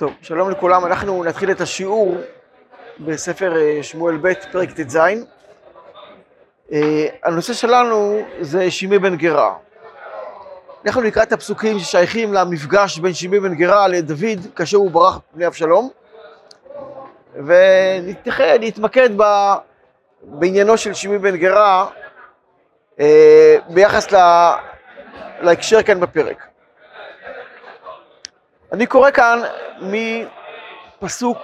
טוב, שלום לכולם, אנחנו נתחיל את השיעור בספר אה, שמואל ב', פרק ט"ז. אה, הנושא שלנו זה שימי בן גרה. אנחנו נקרא את הפסוקים ששייכים למפגש בין שימי בן גרה לדוד כאשר הוא ברח מפני אבשלום, ונתמקד ב... בעניינו של שימי בן גרה אה, ביחס לה... להקשר כאן בפרק. אני קורא כאן מפסוק,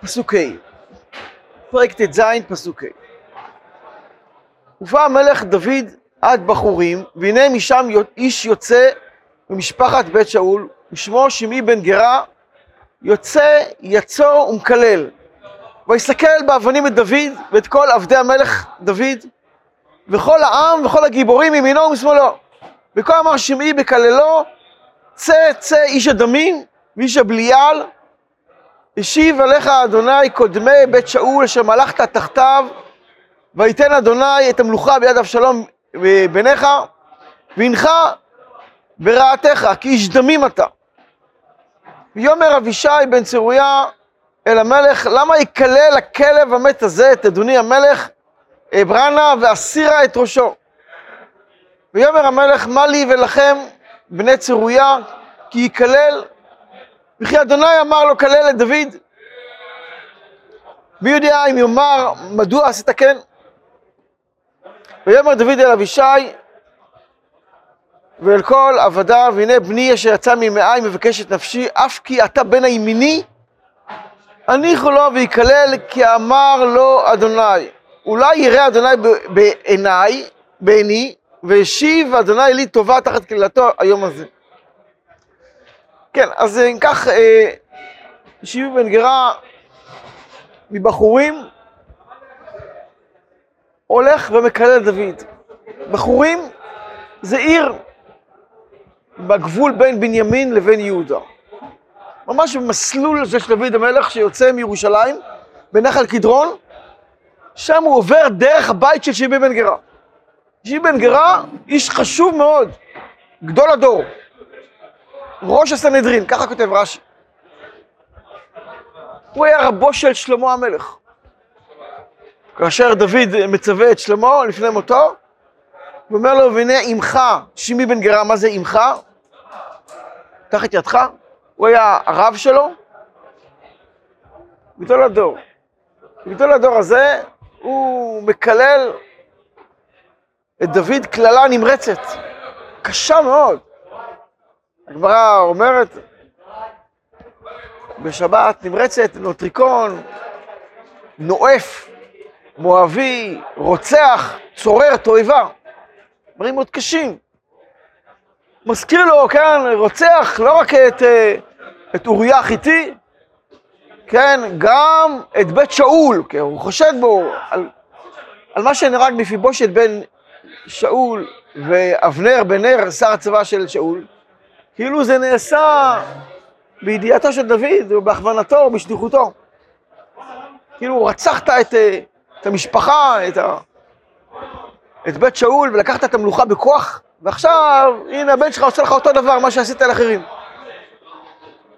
פסוק ה', פרק ט"ז, פסוק ה'. ובא המלך דוד עד בחורים, והנה משם איש יוצא ממשפחת בית שאול, ושמו שמעי בן גרה, יוצא יצור ומקלל. ויסתכל באבנים את דוד ואת כל עבדי המלך דוד, וכל העם וכל הגיבורים מימינו ומשמאלו. וכה אמר שמעי בקללו, צא צא איש הדמים ואיש הבליעל, השיב עליך אדוני קודמי בית שאול אשר מלכת תחתיו, ויתן אדוני את המלוכה ביד אבשלום בניך, והנך ברעתך, כי איש דמים אתה. ויאמר אבישי בן צרויה אל המלך, למה יקלל הכלב המת הזה את אדוני המלך, אברנה ואסירה את ראשו. ויאמר המלך, מה לי ולכם בני צרויה, כי יקלל, וכי אדוני אמר לו כלל את דוד. מי יודע אם יאמר מדוע עשית כן? ויאמר דוד אל אבישי ואל כל עבדיו, והנה בני אשר יצא ממעי מבקש את נפשי, אף כי אתה בן הימיני, הניחו לו ויקלל, כי אמר לו אדוני. אולי יראה אדוני בעיניי, בעיני, והשיב אדוני לי טובה תחת קללתו היום הזה. כן, אז אם כך, אה, שיבי בן גרה מבחורים הולך ומקלל דוד. בחורים זה עיר בגבול בין בנימין לבין יהודה. ממש במסלול הזה של דוד המלך שיוצא מירושלים, בנחל קדרון, שם הוא עובר דרך הבית של שיבי בן גרה. שיבי בן גרה, איש חשוב מאוד, גדול הדור. ראש הסנהדרין, ככה כותב רש"י. הוא היה רבו של שלמה המלך. כאשר דוד מצווה את שלמה לפני מותו, הוא אומר לו, והנה עמך, שימי בן גרה, מה זה עמך? תחת ידך, הוא היה הרב שלו, גדול הדור. גדול הדור הזה, הוא מקלל את דוד קללה נמרצת, קשה מאוד. הגמרא אומרת, בשבת נמרצת, נוטריקון, נואף, מואבי, רוצח, צורר, תועבה. דברים מאוד קשים. מזכיר לו כאן רוצח לא רק את, אה, את אוריה החיתי, כן, גם את בית שאול, כן, הוא חושד בו על, על מה שנהרג מפיבושת בין שאול ואבנר בן נר, שר הצבא של שאול, כאילו זה נעשה בידיעתו של דוד, או בהכוונתו, או בשליחותו. כאילו רצחת את, אה, את המשפחה, את, ה, את בית שאול, ולקחת את המלוכה בכוח, ועכשיו, הנה הבן שלך עושה לך אותו דבר, מה שעשית לאחרים.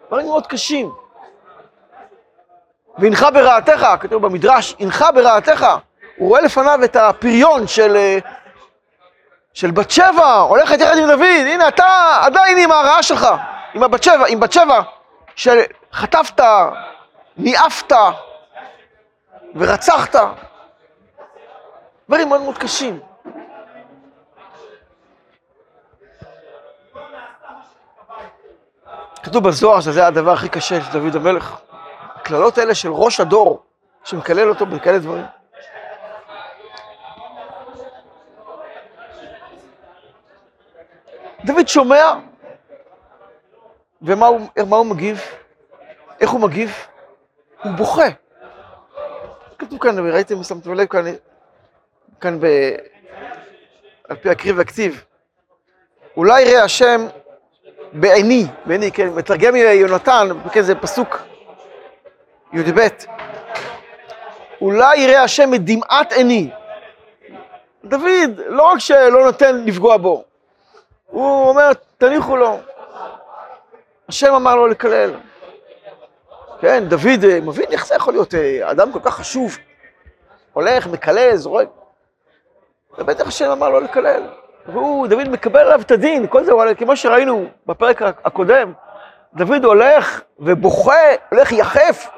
דברים מאוד קשים. והנך ברעתך, כתוב במדרש, הנך ברעתך. הוא רואה לפניו את הפריון של, אה, של בת שבע, הולכת יחד עם דוד, הנה אתה עדיין עם הרעה שלך, עם הבת שבע, עם בת שבע, שחטפת, ניאפת ורצחת. דברים מאוד מאוד קשים. כתוב בזוהר שזה הדבר הכי קשה של דוד המלך. הקללות האלה של ראש הדור, שמקלל אותו בכאלה דברים. דוד שומע, ומה הוא, הוא מגיב? איך הוא מגיב? הוא בוכה. כתוב כאן, ראיתם, שמתם לב כאן, כאן ב... על פי הקריב והכתיב. אולי יראה השם בעיני, בעיני, כן, מתרגם יונתן, כן, זה פסוק י"ב. אולי יראה השם את דמעת עיני. דוד, לא רק שלא נותן לפגוע בו, הוא אומר, תניחו לו. השם אמר לו לקלל. כן, דוד אה, מבין איך זה יכול להיות אה, אדם כל כך חשוב, הולך, מקלל, זורק. ובטח השם אמר לו לקלל. והוא, דוד מקבל עליו את הדין, כל זה, כמו שראינו בפרק הקודם, דוד הולך ובוכה, הולך יחף,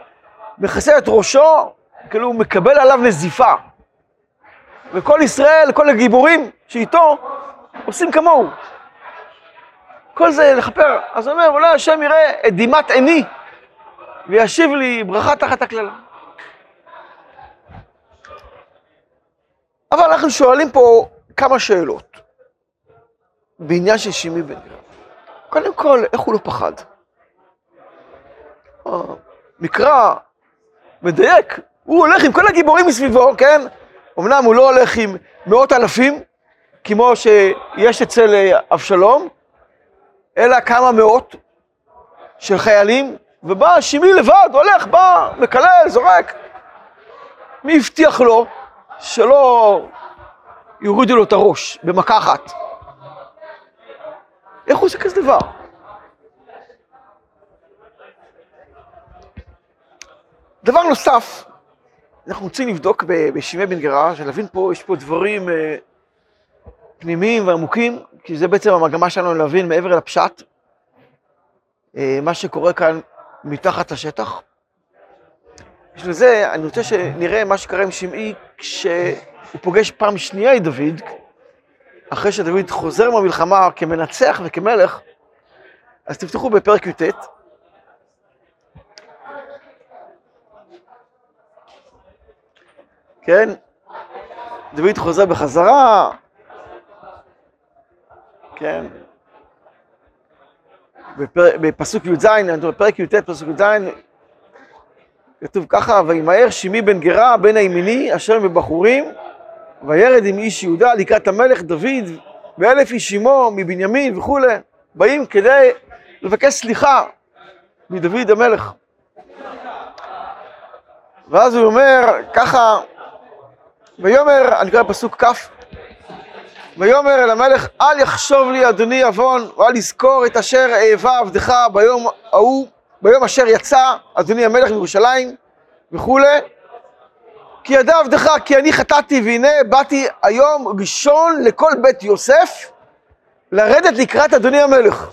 מכסה את ראשו, כאילו הוא מקבל עליו נזיפה. וכל ישראל, כל הגיבורים שאיתו, עושים כמוהו. כל זה לכפר. אז הוא אומר, אולי השם יראה את דמעת עיני וישיב לי ברכה תחת הקללה. אבל אנחנו שואלים פה כמה שאלות בעניין של שימי בן גרם. קודם כל, איך הוא לא פחד? מקרא מדייק, הוא הולך עם כל הגיבורים מסביבו, כן? אמנם הוא לא הולך עם מאות אלפים, כמו שיש אצל אה, אבשלום, אלא כמה מאות של חיילים, ובא שימי לבד, הולך, בא, מקלל, זורק. מי הבטיח לו שלא יורידו לו את הראש במכה אחת? איך הוא עושה כזה דבר? דבר נוסף, אנחנו רוצים לבדוק בשמי בן גרא, שנבין פה, יש פה דברים אה, פנימיים ועמוקים, כי זה בעצם המגמה שלנו להבין מעבר לפשט, אה, מה שקורה כאן מתחת לשטח. בשביל זה אני רוצה שנראה מה שקרה עם שמעי כשהוא פוגש פעם שנייה את דוד, אחרי שדוד חוזר מהמלחמה כמנצח וכמלך, אז תפתחו בפרק י"ט. כן? דוד חוזר בחזרה, כן? בפר... בפסוק י"ז, בפרק י"ט, פסוק י"ז, כתוב ככה, וימהר שמי בן גרה בן הימיני אשר מבחורים, וירד עם איש יהודה לקראת המלך דוד, ואלף איש עמו מבנימין וכולי, באים כדי לבקש סליחה מדוד המלך. ואז הוא אומר, ככה, ויאמר, אני קורא פסוק כ', ויאמר אל המלך, אל יחשוב לי אדוני עוון, ואל יזכור את אשר אהבה עבדך ביום ההוא, ביום אשר יצא אדוני המלך מירושלים וכולי. כי ידע עבדך כי אני חטאתי, והנה באתי היום ראשון לכל בית יוסף, לרדת לקראת אדוני המלך.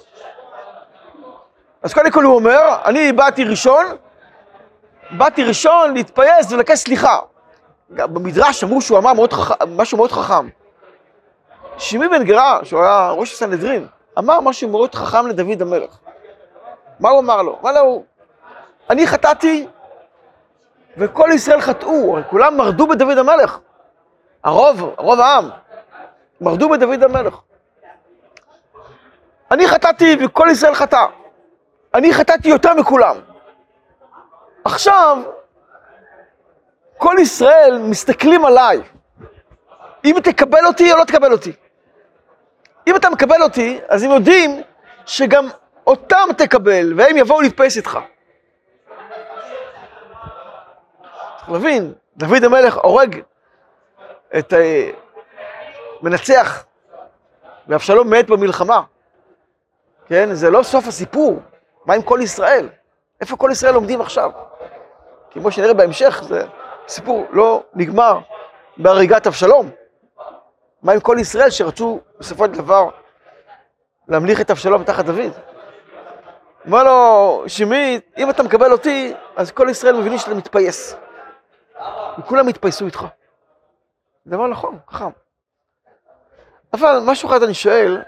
אז קודם כל הוא אומר, אני באתי ראשון, באתי ראשון להתפייס ולבקש סליחה. במדרש אמרו שהוא אמר מאוד חכ... משהו מאוד חכם. שמעי בן גרא, שהוא היה ראש הסנהדרין, אמר משהו מאוד חכם לדוד המלך. מה הוא אמר לו? אמר לו, אני חטאתי וכל ישראל חטאו, כולם מרדו בדוד המלך. הרוב, רוב העם, מרדו בדוד המלך. אני חטאתי וכל ישראל חטא. אני חטאתי יותר מכולם. עכשיו, כל ישראל מסתכלים עליי. אם תקבל אותי או לא תקבל אותי. אם אתה מקבל אותי, אז הם יודעים שגם אותם תקבל, והם יבואו להתפייס איתך. צריך להבין, דוד המלך הורג את ה... אה, מנצח, ואבשלום מת במלחמה. כן, זה לא סוף הסיפור. מה עם כל ישראל? איפה כל ישראל עומדים עכשיו? כמו שנראה בהמשך, זה סיפור לא נגמר בהריגת אבשלום. מה עם כל ישראל שרצו בסופו של דבר להמליך את אבשלום תחת דוד? אמר לו, שמי, אם אתה מקבל אותי, אז כל ישראל מבינים שאתה מתפייס. וכולם יתפייסו איתך. דבר נכון, חכם. אבל משהו אחד אני שואל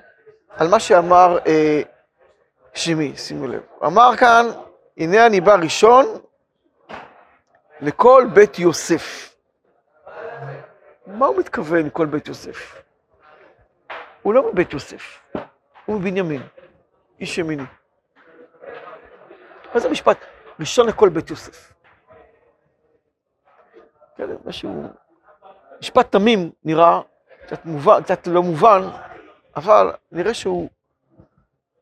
על מה שאמר אה, שמי, שימו לב. אמר כאן, הנה אני בא ראשון לכל בית יוסף. מה הוא מתכוון לכל בית יוסף? הוא לא בבית יוסף, הוא מבנימין, איש ימיני. מה זה משפט? ראשון לכל בית יוסף. כן, משהו... משפט תמים נראה, קצת, מובן, קצת לא מובן, אבל נראה שהוא...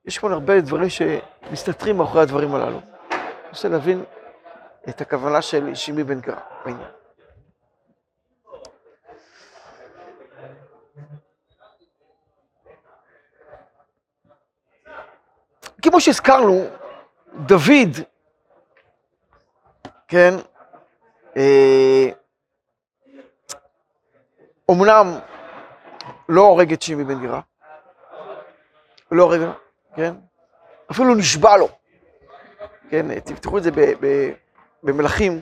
יש פה הרבה דברים שמסתתרים מאחורי הדברים הללו. אני רוצה להבין את הכוונה של שימי בן גרא בעניין. כמו שהזכרנו, דוד, כן, אה, אומנם לא הורג את שימי בן גירה, לא הורג, כן, אפילו נשבע לו, כן, תפתחו את זה ב, ב, במלכים.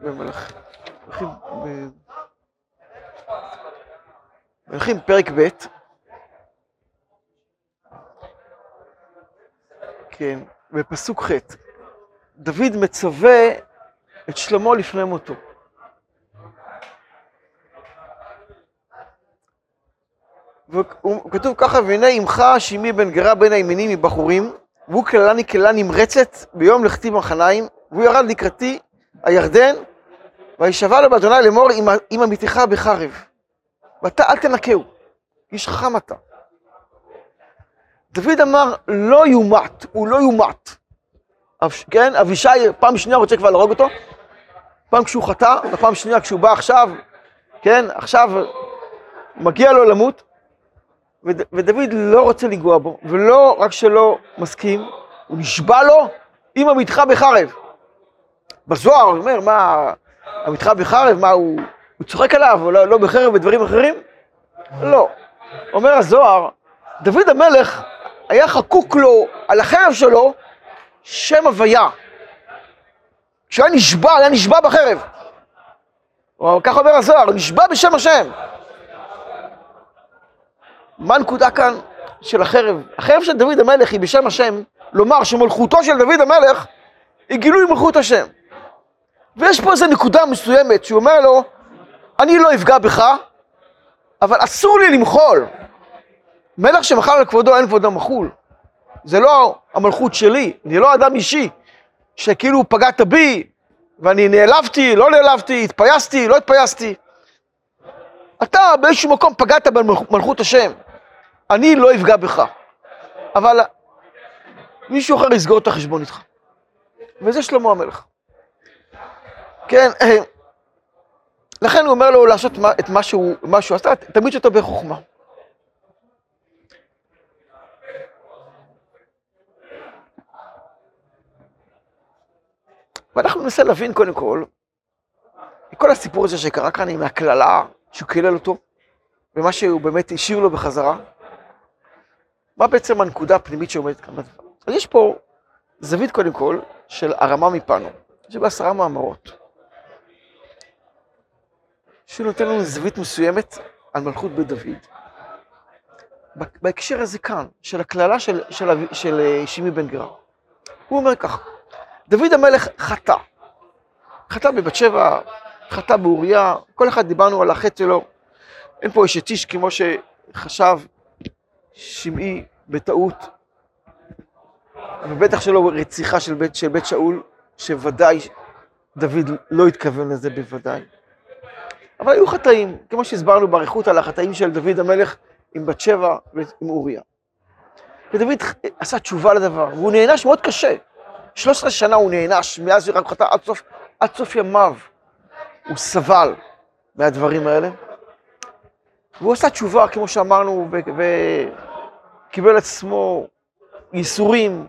במלכים, מלכים פרק ב', כן, בפסוק ח', דוד מצווה את שלמה לפני מותו. וכתוב ככה, והנה עמך שמי בן גרה בין הימינים מבחורים, והוא כללני כללה נמרצת ביום לכתי במחניים, והוא ירד לקראתי הירדן, וישבע לו באדוני לאמור עם עמיתך בחרב. ואתה אל תנקהו, איש חכם אתה. דוד אמר, לא יומת, הוא לא יומת. כן, אבישי פעם שנייה רוצה כבר להרוג אותו, פעם כשהוא חטא, ופעם שנייה כשהוא בא עכשיו, כן, עכשיו מגיע לו למות, וד, ודוד לא רוצה לנגוע בו, ולא רק שלא מסכים, הוא נשבע לו, עם עמיתך בחרב. בזוהר, הוא אומר, מה, עמיתך בחרב, מה, הוא, הוא צוחק עליו, או לא, לא בחרב ודברים אחרים? לא. אומר הזוהר, דוד המלך היה חקוק לו על החרב שלו שם הוויה. כשהוא היה נשבע, היה נשבע בחרב. ככה אומר הזוהר, נשבע בשם השם. מה הנקודה כאן של החרב? החרב של דוד המלך היא בשם השם, לומר שמלכותו של דוד המלך היא גילוי מלכות השם. ויש פה איזו נקודה מסוימת שהוא אומר לו, אני לא אפגע בך, אבל אסור לי למחול. מלך שמחל על כבודו, אין כבודו מחול. זה לא המלכות שלי, אני לא אדם אישי, שכאילו פגעת בי, ואני נעלבתי, לא נעלבתי, התפייסתי, לא התפייסתי. אתה באיזשהו מקום פגעת במלכות השם. אני לא אפגע בך, אבל מישהו אחר יסגור את החשבון איתך. וזה שלמה המלך. כן, לכן הוא אומר לו לעשות את מה שהוא, מה שהוא עשה, תמיד שאתה בחוכמה. ואנחנו ננסה להבין קודם כל, כל הסיפור הזה שקרה כאן עם הקללה שהוא קילל אותו, ומה שהוא באמת השאיר לו בחזרה, מה בעצם הנקודה הפנימית שעומדת כאן בדבר? אז יש פה זווית קודם כל של הרמה מפנו, שבעשרה מאמרות. שנותן לנו זווית מסוימת על מלכות בית דוד. בהקשר הזה כאן, של הקללה של, של, של, של אה, שימי בן גרר. הוא אומר כך, דוד המלך חטא. חטא בבת שבע, חטא באוריה, כל אחד דיברנו על החטא שלו. אין פה אשת איש כמו שחשב שמעי בטעות, ובטח שלא רציחה של בית, של בית שאול, שוודאי דוד לא התכוון לזה בוודאי. אבל היו חטאים, כמו שהסברנו באריכות על החטאים של דוד המלך עם בת שבע ועם אוריה. ודוד עשה תשובה לדבר, והוא נענש מאוד קשה. 13 שנה הוא נענש, מאז הוא רק חטא עד סוף, עד סוף ימיו. הוא סבל מהדברים האלה. והוא עשה תשובה, כמו שאמרנו, וקיבל עצמו ייסורים,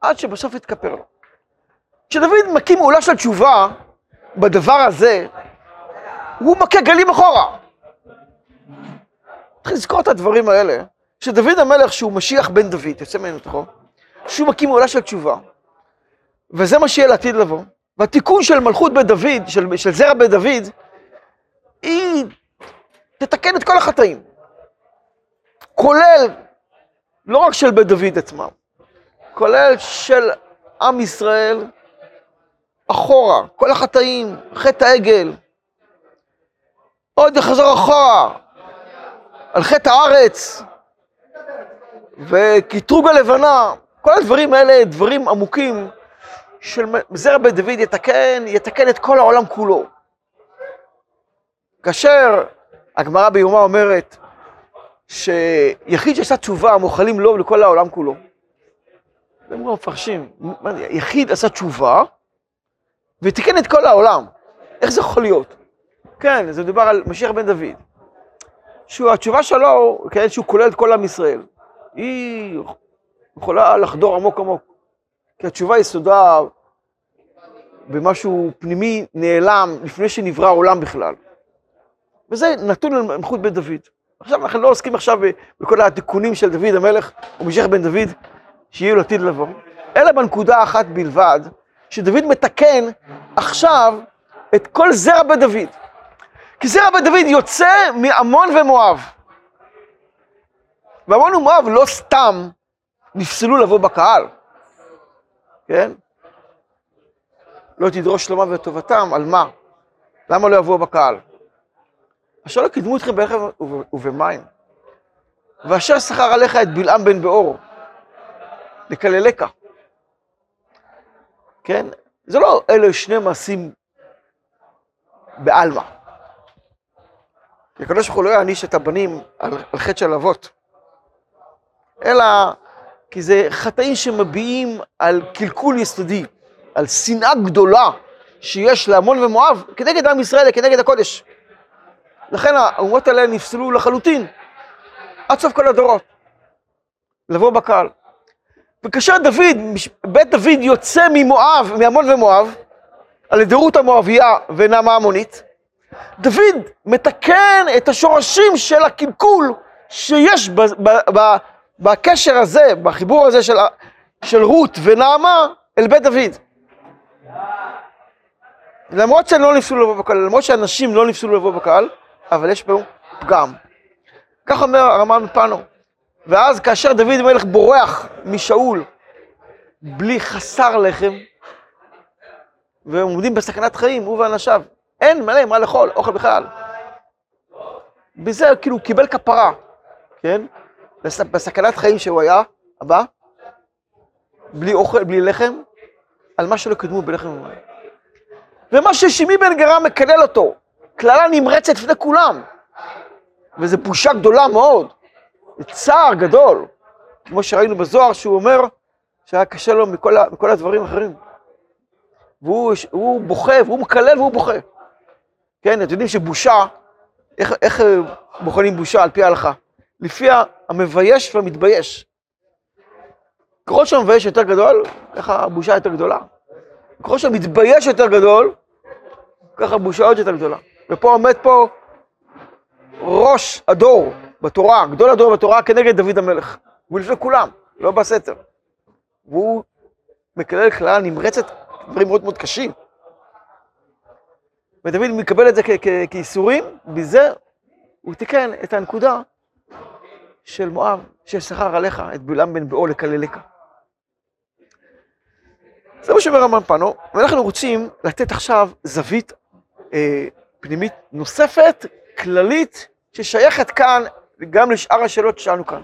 עד שבסוף התכפר לו. כשדוד מקים עולה של תשובה בדבר הזה, הוא מכה גלים אחורה. צריך לזכור את הדברים האלה, שדוד המלך, שהוא משיח בן דוד, יוצא ממנו תוכו, שהוא מקים עולה של תשובה, וזה מה שיהיה לעתיד לבוא. והתיקון של מלכות בית דוד, של, של זרע בית דוד, היא תתקן את כל החטאים. כולל, לא רק של בית דוד עצמם, כולל של עם ישראל אחורה, כל החטאים, חטא העגל, עוד יחזור אחורה, על חטא הארץ, וקטרוג הלבנה, כל הדברים האלה דברים עמוקים של זרע בית דוד יתקן, יתקן את כל העולם כולו. כאשר הגמרא ביומה אומרת שיחיד שעשה תשובה מוכלים לו לכל העולם כולו. הם לא מפרשים, יחיד עשה תשובה ותיקן את כל העולם. איך זה יכול להיות? כן, זה מדובר על משיח בן דוד. שהוא, התשובה שלו, כן, שהוא כולל את כל עם ישראל. היא יכולה לחדור עמוק עמוק. כי התשובה יסודה במשהו פנימי נעלם לפני שנברא העולם בכלל. וזה נתון למלכות בן דוד. עכשיו אנחנו לא עוסקים עכשיו בכל התיקונים של דוד המלך ומשיח בן דוד שיהיו לעתיד לבוא, אלא בנקודה אחת בלבד, שדוד מתקן עכשיו את כל זרע בית דוד. כי זרע בית דוד יוצא מעמון ומואב. ועמון ומואב לא סתם נפסלו לבוא בקהל, כן? לא תדרוש שלומם וטובתם, על מה? למה לא יבואו בקהל? אשר לא קידמו אתכם בלחם ובמים. ואשר שכר עליך את בלעם בן באור, לקללך. כן? זה לא אלה שני מעשים בעלמא. הקדוש ברוך הוא לא יעניש את הבנים על, על חטא של אבות, אלא כי זה חטאים שמביעים על קלקול יסודי, על שנאה גדולה שיש לעמון ומואב כנגד עם ישראל, כנגד הקודש. לכן האומות האלה נפסלו לחלוטין, עד סוף כל הדורות, לבוא בקהל. וכאשר דוד, בית דוד יוצא ממואב, מעמון ומואב, על ידי רות המואביה ונעמה המונית, דוד מתקן את השורשים של הקלקול שיש ב, ב, ב, בקשר הזה, בחיבור הזה של, של רות ונעמה אל בית דוד. למרות שהם לא נפסלו לבוא בקהל, למרות שאנשים לא נפסלו לבוא בקהל, אבל יש פה פגם. כך אומר הרמב"ם פנו. ואז כאשר דוד המלך בורח משאול בלי חסר לחם, והם עומדים בסכנת חיים, הוא ואנשיו, אין מלא מה לאכול, אוכל בכלל. בזה כאילו הוא קיבל כפרה, כן? בסכנת חיים שהוא היה, הבא, בלי אוכל, בלי לחם, על מה שלא קדמו בלחם ומים. ומה ששימי בן גרם מקלל אותו, קללה נמרצת לפני כולם, וזו בושה גדולה מאוד, צער גדול, כמו שראינו בזוהר שהוא אומר שהיה קשה לו מכל, מכל הדברים האחרים. והוא בוכה, והוא מקלל והוא בוכה. כן, אתם יודעים שבושה, איך, איך בוחנים בושה על פי ההלכה? לפי המבייש והמתבייש. ככל שהמבייש יותר גדול, ככה הבושה יותר גדולה. ככל שהמתבייש יותר גדול, ככה הבושה עוד יותר גדולה. ופה עומד פה ראש הדור בתורה, גדול הדור בתורה כנגד דוד המלך. הוא לפני כולם, לא בסתר. והוא מקלל כלל נמרצת דברים מאוד מאוד קשים. ודוד מקבל את זה כייסורים, בזה הוא תיקן את הנקודה של מואב, ששכר עליך את בלעם בן באו לקללך. זה מה שאומר רמב"ם פנו, ואנחנו רוצים לתת עכשיו זווית אה, פנימית נוספת, כללית, ששייכת כאן גם לשאר השאלות ששאלנו כאן.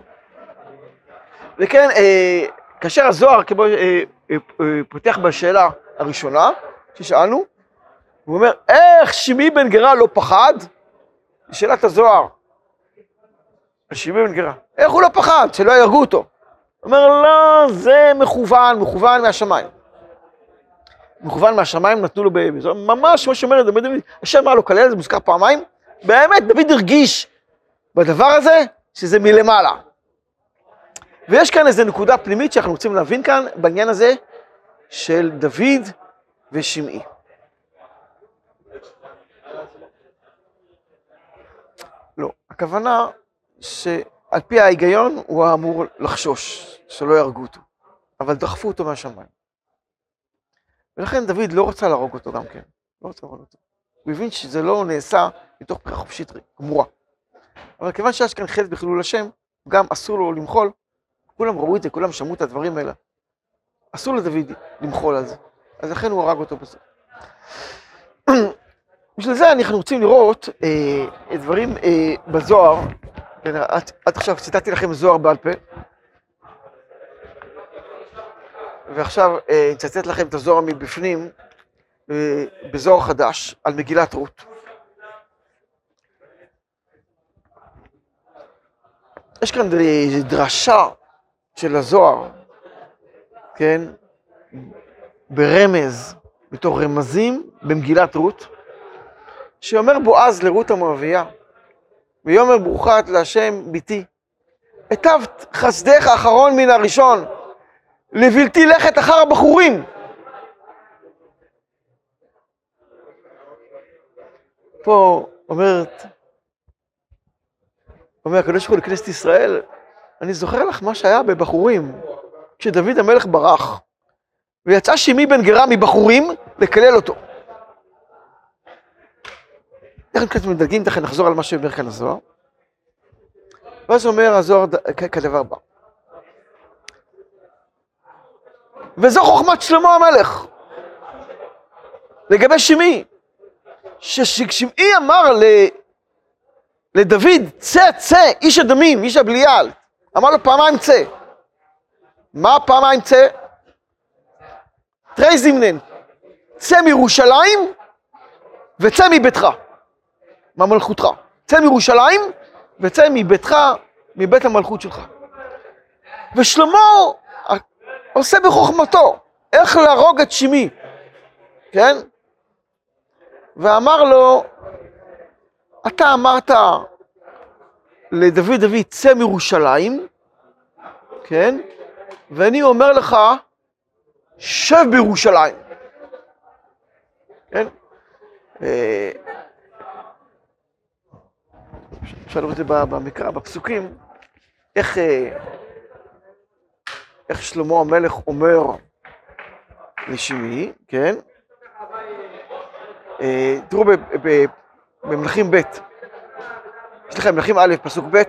וכן, אה, כאשר הזוהר כמו, אה, אה, אה, פותח בשאלה הראשונה ששאלנו, הוא אומר, איך שמעי בן גרה לא פחד? שאלת הזוהר. שמעי בן גרה. איך הוא לא פחד? שלא יהרגו אותו. הוא אומר, לא, זה מכוון, מכוון מהשמיים. מכוון מהשמיים, נתנו לו בזוהר, ממש מה שאומר דוד, השם אמר לו, כלל, זה מוזכר פעמיים. באמת, דוד הרגיש בדבר הזה שזה מלמעלה. ויש כאן איזו נקודה פנימית שאנחנו רוצים להבין כאן בעניין הזה של דוד ושמעי. לא, הכוונה שעל פי ההיגיון הוא אמור לחשוש, שלא יהרגו אותו, אבל דחפו אותו מהשמיים. ולכן דוד לא רצה להרוג אותו גם כן, לא רצה להרוג אותו. הוא הבין שזה לא נעשה מתוך בחירה חופשית גמורה. אבל כיוון שיש כאן חטא בחילול השם, גם אסור לו למחול, כולם ראו את זה, כולם שמעו את הדברים האלה. אסור לדוד למחול על זה, אז לכן הוא הרג אותו בסוף. בשביל זה אנחנו רוצים לראות אה, דברים אה, בזוהר, כן, עד, עד עכשיו ציטטתי לכם זוהר בעל פה, ועכשיו אה, אצטט לכם את הזוהר מבפנים, אה, בזוהר חדש, על מגילת רות. יש כאן דרשה של הזוהר, כן, ברמז, בתור רמזים במגילת רות, שאומר בועז לרות המואביה, ויאמר ברוכה את להשם ביתי, היטבת חסדך האחרון מן הראשון, לבלתי לכת אחר הבחורים. פה אומרת, אומר הקדוש ברוך הוא לכנסת ישראל, אני זוכר לך מה שהיה בבחורים, כשדוד המלך ברח, ויצא שמי בן גרה מבחורים לקלל אותו. איך קצת מדלגים, תכף נחזור על מה שאומר כאן הזוהר. ואז אומר הזוהר כדבר הבא. וזו חוכמת שלמה המלך. לגבי שמי, ששמעי אמר לדוד, צא, צא, איש הדמים, איש הבליעל, אמר לו פעמיים צא. מה פעמיים צא? תרי זימנן, צא מירושלים וצא מביתך, ממלכותך. צא מירושלים וצא מביתך, מבית המלכות שלך. ושלמה עושה בחוכמתו איך להרוג את שמי, כן? ואמר לו, אתה אמרת לדוד דוד, צא מירושלים, כן? ואני אומר לך, שב בירושלים. כן? אה, אפשר לראות את זה במקרא, בפסוקים, איך, אה, איך שלמה המלך אומר לשמי, כן? אה, תראו במלכים ב', לכם מלכים א', פסוק ב',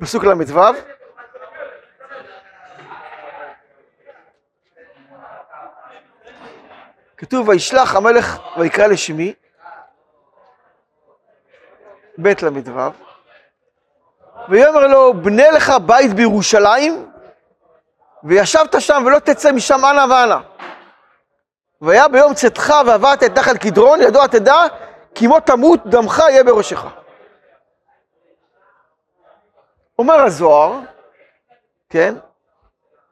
פסוק ל"ו, כתוב, וישלח המלך ויקרא לשמי, ב' ל"ו, ויאמר לו, בנה לך בית בירושלים, וישבת שם ולא תצא משם אנה ואנה. והיה ביום צאתך ועברת את נחל קדרון, ידוע תדע, כי מות תמות דמך יהיה בראשך. אומר הזוהר, כן,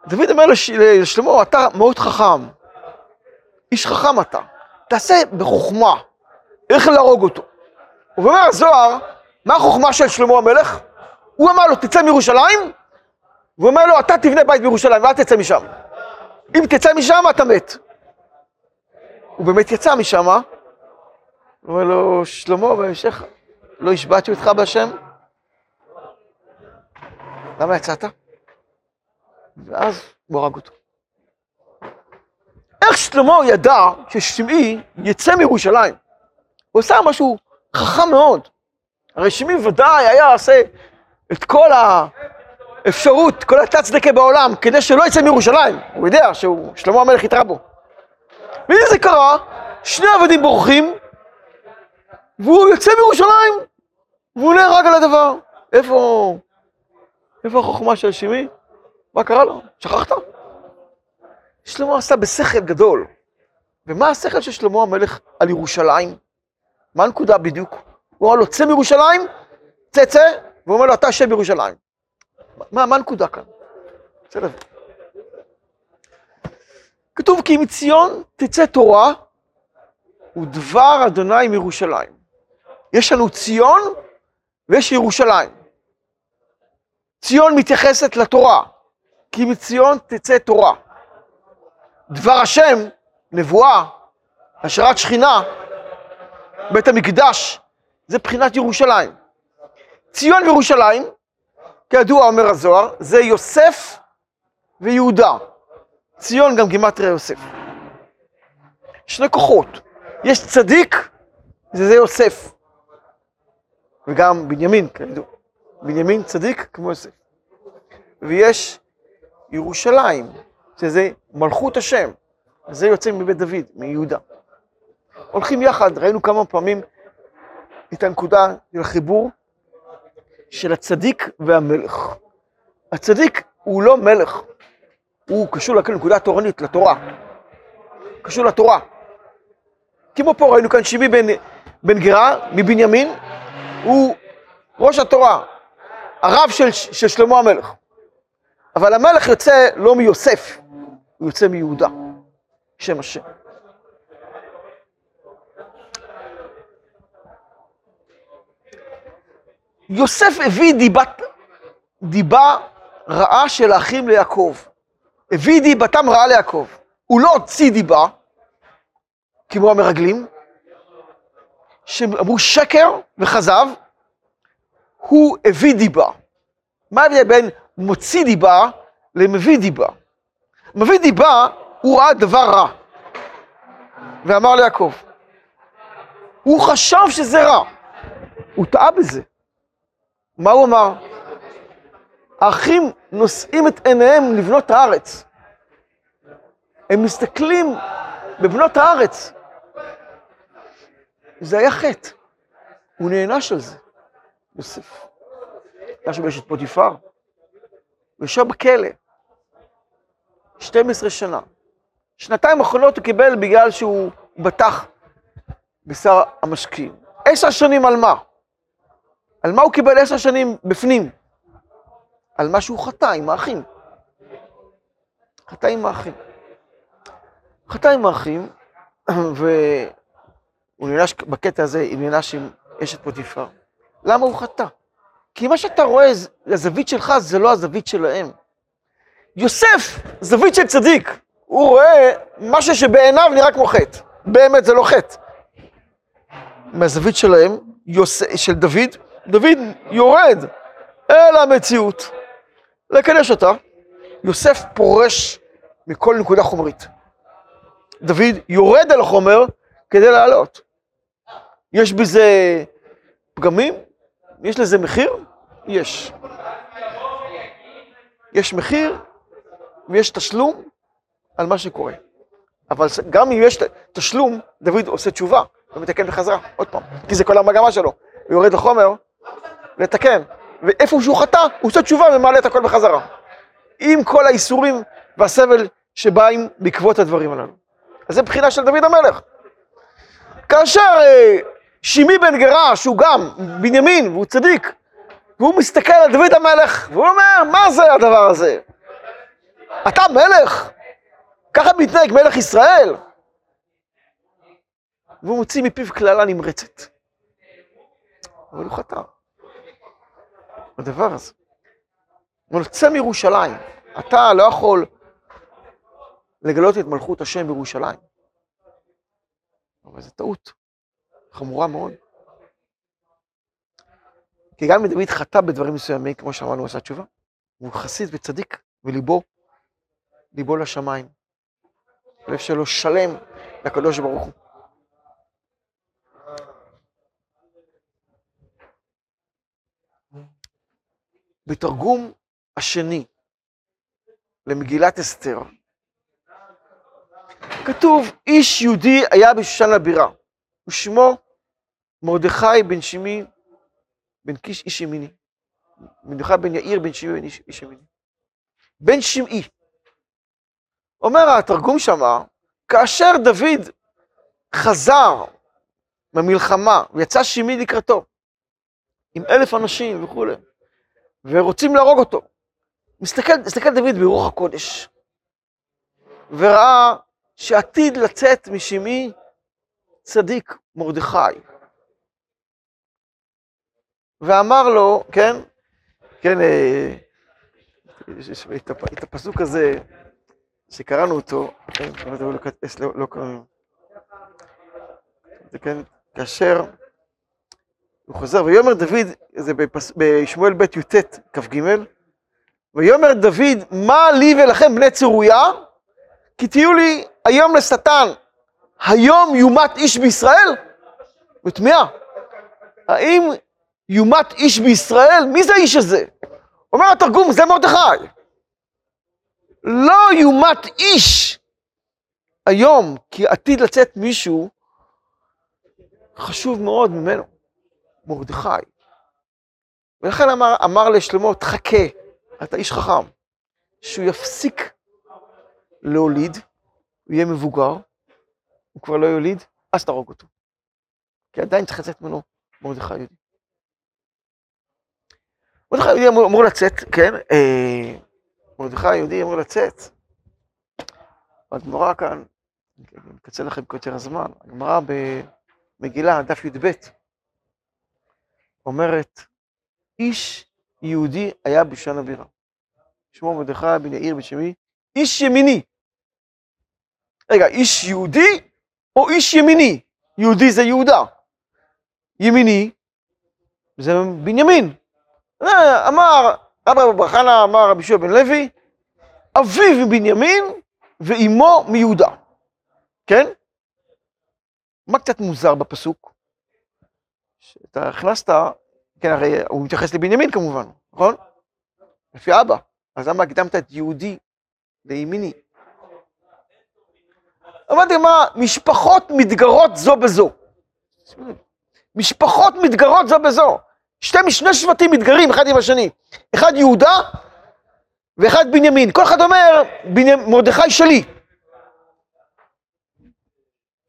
דוד אומר לשלמה, אתה מאוד חכם, איש חכם אתה, תעשה בחוכמה, איך להרוג אותו. ואומר הזוהר, מה החוכמה של שלמה המלך? הוא אמר לו, תצא מירושלים, והוא אומר לו, אתה תבנה בית בירושלים ואל תצא משם. אם תצא משם, אתה מת. הוא באמת יצא משם, הוא אומר לו, שלמה, בהמשך, לא השבעתי אותך בהשם? למה יצאת? ואז הוא הרג אותו. איך שלמה ידע ששמעי יצא מירושלים? הוא עושה משהו חכם מאוד. הרי שמעי ודאי היה עושה את כל האפשרות, כל התצדקה בעולם, כדי שלא יצא מירושלים. הוא יודע ששלמה המלך יתרע בו. והנה זה קרה, שני עבדים בורחים, והוא יוצא מירושלים, והוא נהרג על הדבר. איפה, איפה החוכמה של שמעי? מה קרה לו? שכחת? שלמה עשה בשכל גדול. ומה השכל של שלמה המלך על ירושלים? מה הנקודה בדיוק? הוא אמר לו, צא מירושלים, צא צא, והוא אומר לו, אתה שב בירושלים. מה, מה הנקודה כאן? בסדר. כתוב כי מציון תצא תורה ודבר אדוני מירושלים. יש לנו ציון ויש ירושלים. ציון מתייחסת לתורה, כי מציון תצא תורה. דבר השם, נבואה, השראת שכינה, בית המקדש, זה בחינת ירושלים. ציון וירושלים, כידוע אומר הזוהר, זה יוסף ויהודה. ציון גם גימטריה יוסף. שני כוחות, יש צדיק, זה זה יוסף. וגם בנימין, כידוע. בנימין צדיק כמו יוסף. ויש ירושלים, שזה מלכות השם. זה יוצא מבית דוד, מיהודה. הולכים יחד, ראינו כמה פעמים את הנקודה של החיבור של הצדיק והמלך. הצדיק הוא לא מלך, הוא קשור לנקודה התורנית, לתורה. קשור לתורה. כמו פה ראינו כאן שימי בן, בן גרה מבנימין, הוא ראש התורה, הרב של, של שלמה המלך. אבל המלך יוצא לא מיוסף, הוא יוצא מיהודה, שם השם. יוסף הביא דיבת, דיבה רעה של האחים ליעקב. הביא דיבתם רעה ליעקב. הוא לא הוציא דיבה, כמו המרגלים, שאמרו שקר וכזב, הוא הביא דיבה. מה ההבדל בין מוציא דיבה למביא דיבה? מביא דיבה, הוא ראה דבר רע, ואמר ליעקב. הוא חשב שזה רע, הוא טעה בזה. מה הוא אמר? האחים נושאים את עיניהם לבנות הארץ. הם מסתכלים בבנות הארץ. זה היה חטא. הוא נענש על זה, יוסף. היה שם אשת פוטיפר. הוא ישב בכלא 12 שנה. שנתיים אחרונות הוא קיבל בגלל שהוא בטח בשר המשקיעים. עשר שנים על מה? על מה הוא קיבל עשר שנים בפנים? על מה שהוא חטא עם האחים. חטא עם האחים. חטא עם האחים, והוא נענש בקטע הזה, הוא נענש עם אשת פוטיפר. למה הוא חטא? כי מה שאתה רואה, הזווית שלך זה לא הזווית שלהם. יוסף, זווית של צדיק. הוא רואה משהו שבעיניו נראה כמו חטא. באמת זה לא חטא. מהזווית שלהם, יוס... של דוד, דוד יורד אל המציאות לקדש אותה. יוסף פורש מכל נקודה חומרית. דוד יורד אל החומר כדי לעלות. יש בזה פגמים? יש לזה מחיר? יש. יש מחיר ויש תשלום על מה שקורה. אבל גם אם יש תשלום, דוד עושה תשובה ומתקן בחזרה, עוד פעם, כי זה כל המגמה שלו. הוא יורד לחומר לתקן, ואיפה שהוא חטא, הוא עושה תשובה ומעלה את הכל בחזרה. עם כל האיסורים והסבל שבאים בעקבות הדברים הללו. אז זה בחינה של דוד המלך. כאשר אה, שימי בן גרה, שהוא גם בנימין והוא צדיק, והוא מסתכל על דוד המלך, והוא אומר, מה זה הדבר הזה? אתה מלך? ככה מתנהג מלך ישראל? והוא מוציא מפיו קללה נמרצת. אבל הוא חטא. הדבר הזה. הוא אומר, צא מירושלים. אתה לא יכול לגלות את מלכות השם בירושלים. אבל זו טעות. חמורה מאוד. כי גם אם דוד חטא בדברים מסוימים, כמו שאמרנו, הוא עשה תשובה. הוא חסיד וצדיק, וליבו, ליבו לשמיים. הלב שלו שלם לקדוש ברוך הוא. בתרגום השני למגילת אסתר, כתוב, איש יהודי היה בשושן הבירה, ושמו מרדכי בן שמי בן קיש איש ימיני. מרדכי בן יאיר בן שמי בן איש, ימיני. בן שמעי. אומר התרגום שמה, כאשר דוד חזר במלחמה ויצא שמעי לקראתו, עם אלף אנשים וכולי, ורוצים להרוג אותו, מסתכל, מסתכל דוד ברוח הקודש, וראה שעתיד לצאת משמעי צדיק מרדכי. ואמר לו, כן, כן, אה, את הפסוק הזה, שקראנו אותו, כן, לא, לא קראנו, זה כן, כאשר הוא חוזר, ויאמר דוד, זה בשמואל ב' י"ט כ"ג, ויאמר דוד, מה לי ולכם בני צרויה? כי תהיו לי היום לשטן, היום יומת איש בישראל? ותמיהה, האם יומת איש בישראל? מי זה האיש הזה? אומר התרגום, זה מרדכי. לא יומת איש היום, כי עתיד לצאת מישהו חשוב מאוד ממנו, מרדכי. ולכן אמר, אמר לשלמה, תחכה, אתה איש חכם, שהוא יפסיק להוליד, הוא יהיה מבוגר, הוא כבר לא יוליד, אז תהרוג אותו. כי עדיין צריך לצאת ממנו מרדכי יהודי. מרדכי היהודי אמור, אמור לצאת, כן? אה, מרדכי היהודי אמור לצאת. הגמרא כאן, אני מקצר לכם כותר הזמן, הגמרא במגילה, דף י"ב, אומרת איש יהודי היה בשושן הבירה. שמו מרדכי בן יאיר בן שמי, איש ימיני. רגע, איש יהודי או איש ימיני? יהודי זה יהודה. ימיני זה בנימין. אה, אמר רבי אבא חנה, אמר רבי שמעון בן לוי, אביו מבנימין ואימו מיהודה. כן? מה קצת מוזר בפסוק? שאתה הכנסת, כן, הרי הוא מתייחס לבנימין כמובן, נכון? לפי אבא. אז למה הקדמת את יהודי לימיני? אמרתי מה, משפחות מתגרות זו בזו. משפחות מתגרות זו בזו. שתי, שני שבטים מתגרים אחד עם השני. אחד יהודה ואחד בנימין. כל אחד אומר. מרדכי שלי.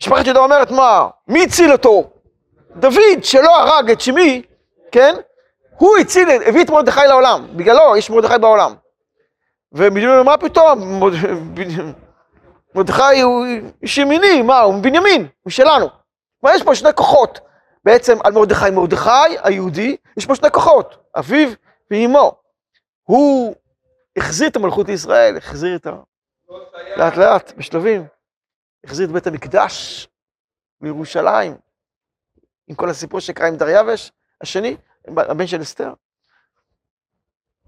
משפחת יהודה אומרת, מה, מי הציל אותו? דוד שלא הרג את שמי, כן? הוא הציל, הביא את מרדכי לעולם, בגללו יש מרדכי בעולם. ובנימין מה פתאום, מרדכי הוא איש ימיני, מה, הוא מבנימין, הוא שלנו. כלומר, יש פה שני כוחות, בעצם על מרדכי. מרדכי היהודי, יש פה שני כוחות, אביו ואימו. הוא החזיר את המלכות לישראל, החזיר את ה... לאט לאט, בשלבים. החזיר את בית המקדש לירושלים, עם כל הסיפור שקרה עם דריווש השני, הבן של אסתר,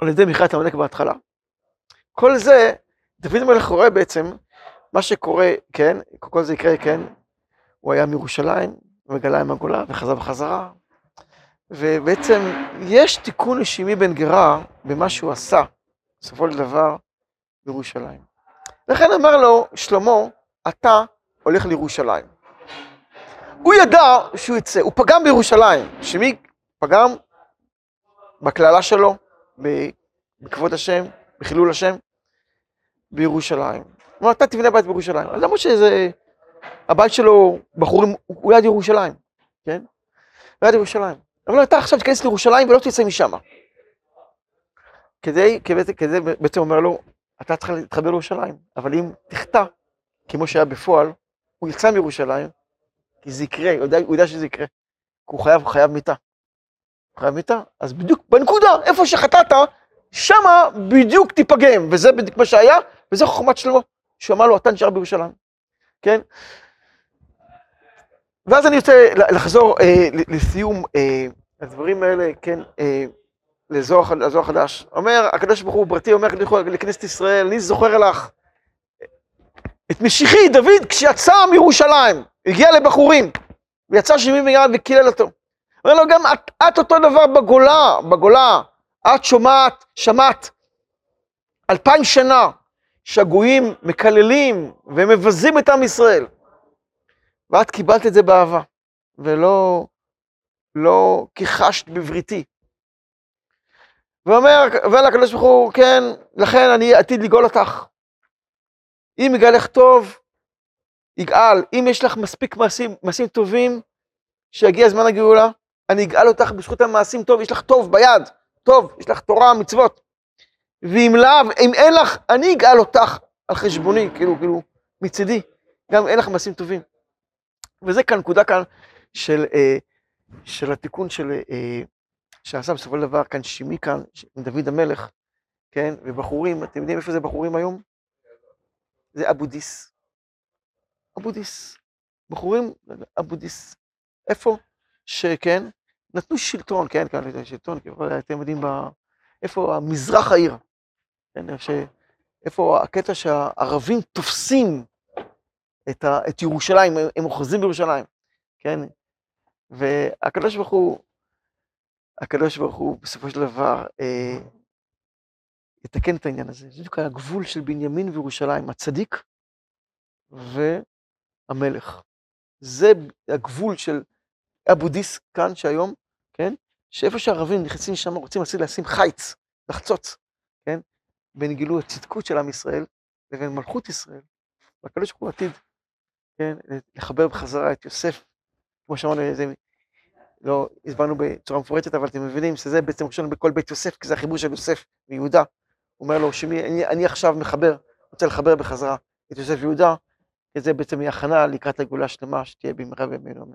על ידי מלחמת עמלק בהתחלה. כל זה, דוד המלך רואה בעצם, מה שקורה, כן, כל זה יקרה, כן, הוא היה מירושלים, וגלה עם הגולה, וחזר בחזרה, ובעצם יש תיקון לשמעי בן גרה במה שהוא עשה, בסופו של דבר, בירושלים. לכן אמר לו שלמה, אתה הולך לירושלים. הוא ידע שהוא יצא, הוא פגם בירושלים. שמי פגם? בקללה שלו, בכבוד השם, בחילול השם, בירושלים. הוא אמר, אתה תבנה בית בירושלים. אז למרות שזה, הבית שלו, בחורים, הוא ליד ירושלים, כן? ליד ירושלים. אבל אתה עכשיו תיכנס לירושלים ולא תצא משם. כדי, כדי, בעצם אומר לו, אתה צריך להתחבר לירושלים, אבל אם תחטא, כמו שהיה בפועל, הוא יצא מירושלים, כי זה יקרה, הוא יודע, הוא יודע שזה יקרה. כי הוא חייב, חייב מיתה. חייב מיתה, אז בדיוק בנקודה, איפה שחטאת, שמה בדיוק תיפגם, וזה בדיוק מה שהיה, וזה חוכמת שלמה, שהוא אמר לו, אתה נשאר בירושלים, כן? ואז אני רוצה לחזור אה, לסיום אה, הדברים האלה, כן, אה, לזוהר החדש. אומר, הקדוש ברוך הוא ברתי אומר לכנסת ישראל, אני זוכר לך את משיחי דוד כשיצא מירושלים, הגיע לבחורים, ויצא שמי מיד וקילל אותו. אומר לו, גם את, את אותו דבר בגולה, בגולה, את שומעת, שמעת, אלפיים שנה שהגויים מקללים ומבזים את עם ישראל. ואת קיבלת את זה באהבה, ולא לא כיחשת בבריתי. ואומר, ואומר לקדוש ברוך הוא, כן, לכן אני עתיד לגאול אותך. אם יגאלך טוב, יגאל. אם יש לך מספיק מעשים, מעשים טובים, שיגיע זמן הגאולה, אני אגאל אותך בזכות המעשים טוב, יש לך טוב ביד, טוב, יש לך תורה, מצוות. ואם לאו, אם אין לך, אני אגאל אותך על חשבוני, כאילו, כאילו, מצידי, גם אין לך מעשים טובים. וזה כאן, נקודה כאן של, אה, של התיקון של, אה, שעשה בסופו של דבר כאן שימי כאן, עם דוד המלך, כן, ובחורים, אתם יודעים איפה זה בחורים היום? זה אבודיס. אבודיס. בחורים, אבודיס. איפה? שכן, נתנו שלטון, כן, כן, שלטון, אתם יודעים, ב... איפה המזרח העיר, כן, ש... איפה הקטע שהערבים תופסים את, ה... את ירושלים, הם אוחזים בירושלים, כן, והקדוש ברוך הוא, הקדוש ברוך הוא בסופו של דבר אה, יתקן את העניין הזה. זה בדיוק הגבול של בנימין וירושלים, הצדיק והמלך. זה הגבול של אבודיס כאן, שהיום, כן? שאיפה שהערבים נכנסים שם, רוצים לשים חיץ, לחצוץ, כן? בין גילוי הצדקות של עם ישראל לבין מלכות ישראל. והקדוש ברוך הוא עתיד, כן? לחבר בחזרה את יוסף, כמו שאמרנו, זה לא הסברנו בצורה מפורטת, אבל אתם מבינים שזה בעצם ראשון בכל בית יוסף, כי זה החיבור של יוסף ויהודה. הוא אומר לו, שמי, אני, אני עכשיו מחבר, רוצה לחבר בחזרה את יוסף ויהודה, זה בעצם הכנה לקראת הגאולה השלמה שתהיה במהרה בימינו.